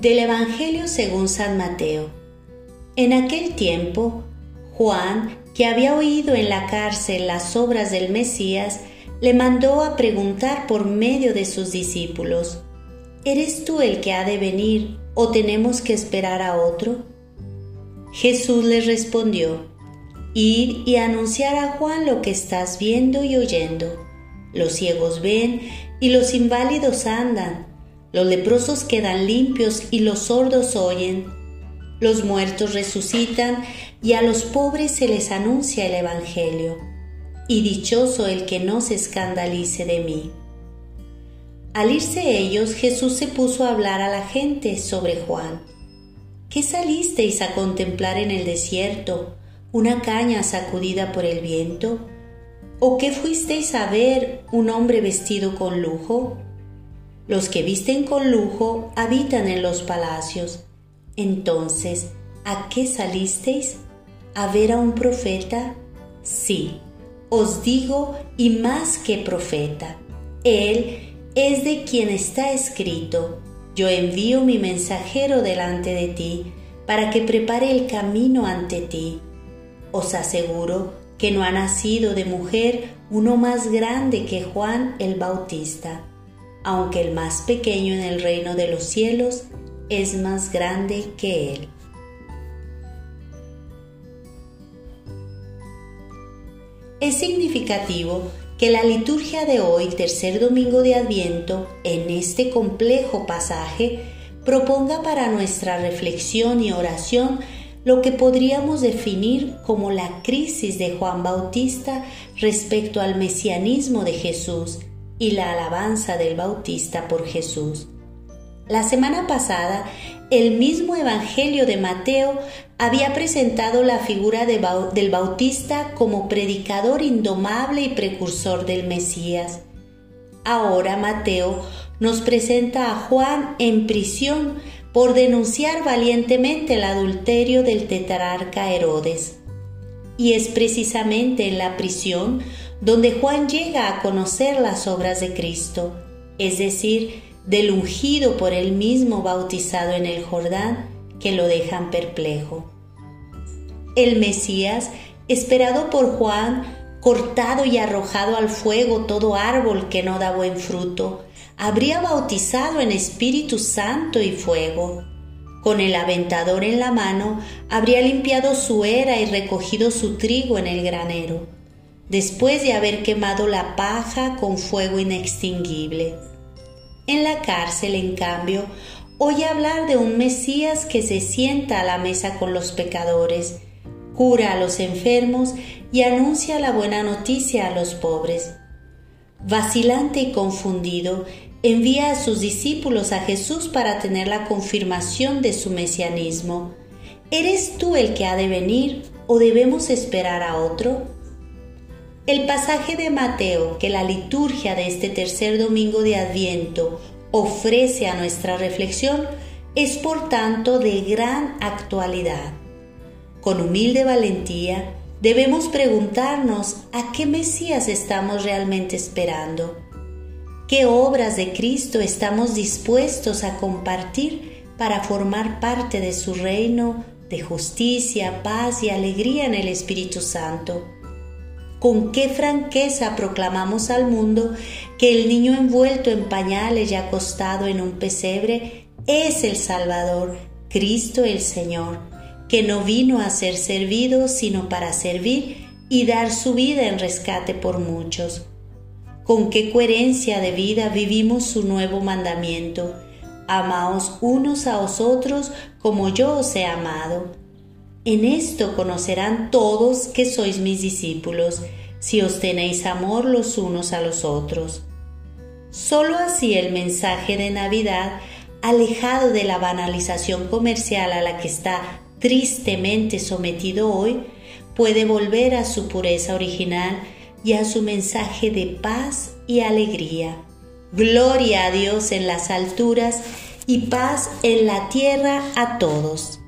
Del Evangelio según San Mateo. En aquel tiempo, Juan, que había oído en la cárcel las obras del Mesías, le mandó a preguntar por medio de sus discípulos, ¿Eres tú el que ha de venir o tenemos que esperar a otro? Jesús les respondió, Ir y anunciar a Juan lo que estás viendo y oyendo. Los ciegos ven y los inválidos andan los leprosos quedan limpios y los sordos oyen. Los muertos resucitan y a los pobres se les anuncia el Evangelio. Y dichoso el que no se escandalice de mí. Al irse ellos, Jesús se puso a hablar a la gente sobre Juan. ¿Qué salisteis a contemplar en el desierto? ¿Una caña sacudida por el viento? ¿O qué fuisteis a ver un hombre vestido con lujo? Los que visten con lujo habitan en los palacios. Entonces, ¿a qué salisteis? ¿A ver a un profeta? Sí, os digo, y más que profeta. Él es de quien está escrito, yo envío mi mensajero delante de ti, para que prepare el camino ante ti. Os aseguro que no ha nacido de mujer uno más grande que Juan el Bautista aunque el más pequeño en el reino de los cielos es más grande que él. Es significativo que la liturgia de hoy, tercer domingo de Adviento, en este complejo pasaje, proponga para nuestra reflexión y oración lo que podríamos definir como la crisis de Juan Bautista respecto al mesianismo de Jesús y la alabanza del Bautista por Jesús. La semana pasada, el mismo Evangelio de Mateo había presentado la figura del Bautista como predicador indomable y precursor del Mesías. Ahora Mateo nos presenta a Juan en prisión por denunciar valientemente el adulterio del tetrarca Herodes. Y es precisamente en la prisión donde Juan llega a conocer las obras de Cristo, es decir, del ungido por él mismo bautizado en el Jordán, que lo dejan perplejo. El Mesías, esperado por Juan, cortado y arrojado al fuego todo árbol que no da buen fruto, habría bautizado en Espíritu Santo y fuego. Con el aventador en la mano, habría limpiado su era y recogido su trigo en el granero después de haber quemado la paja con fuego inextinguible. En la cárcel, en cambio, oye hablar de un Mesías que se sienta a la mesa con los pecadores, cura a los enfermos y anuncia la buena noticia a los pobres. Vacilante y confundido, envía a sus discípulos a Jesús para tener la confirmación de su mesianismo. ¿Eres tú el que ha de venir o debemos esperar a otro? El pasaje de Mateo que la liturgia de este tercer domingo de Adviento ofrece a nuestra reflexión es por tanto de gran actualidad. Con humilde valentía debemos preguntarnos a qué Mesías estamos realmente esperando, qué obras de Cristo estamos dispuestos a compartir para formar parte de su reino de justicia, paz y alegría en el Espíritu Santo con qué franqueza proclamamos al mundo que el niño envuelto en pañales y acostado en un pesebre es el Salvador, Cristo el Señor, que no vino a ser servido sino para servir y dar su vida en rescate por muchos. Con qué coherencia de vida vivimos su nuevo mandamiento. Amaos unos a otros como yo os he amado en esto conocerán todos que sois mis discípulos, si os tenéis amor los unos a los otros. Solo así el mensaje de Navidad, alejado de la banalización comercial a la que está tristemente sometido hoy, puede volver a su pureza original y a su mensaje de paz y alegría. Gloria a Dios en las alturas y paz en la tierra a todos.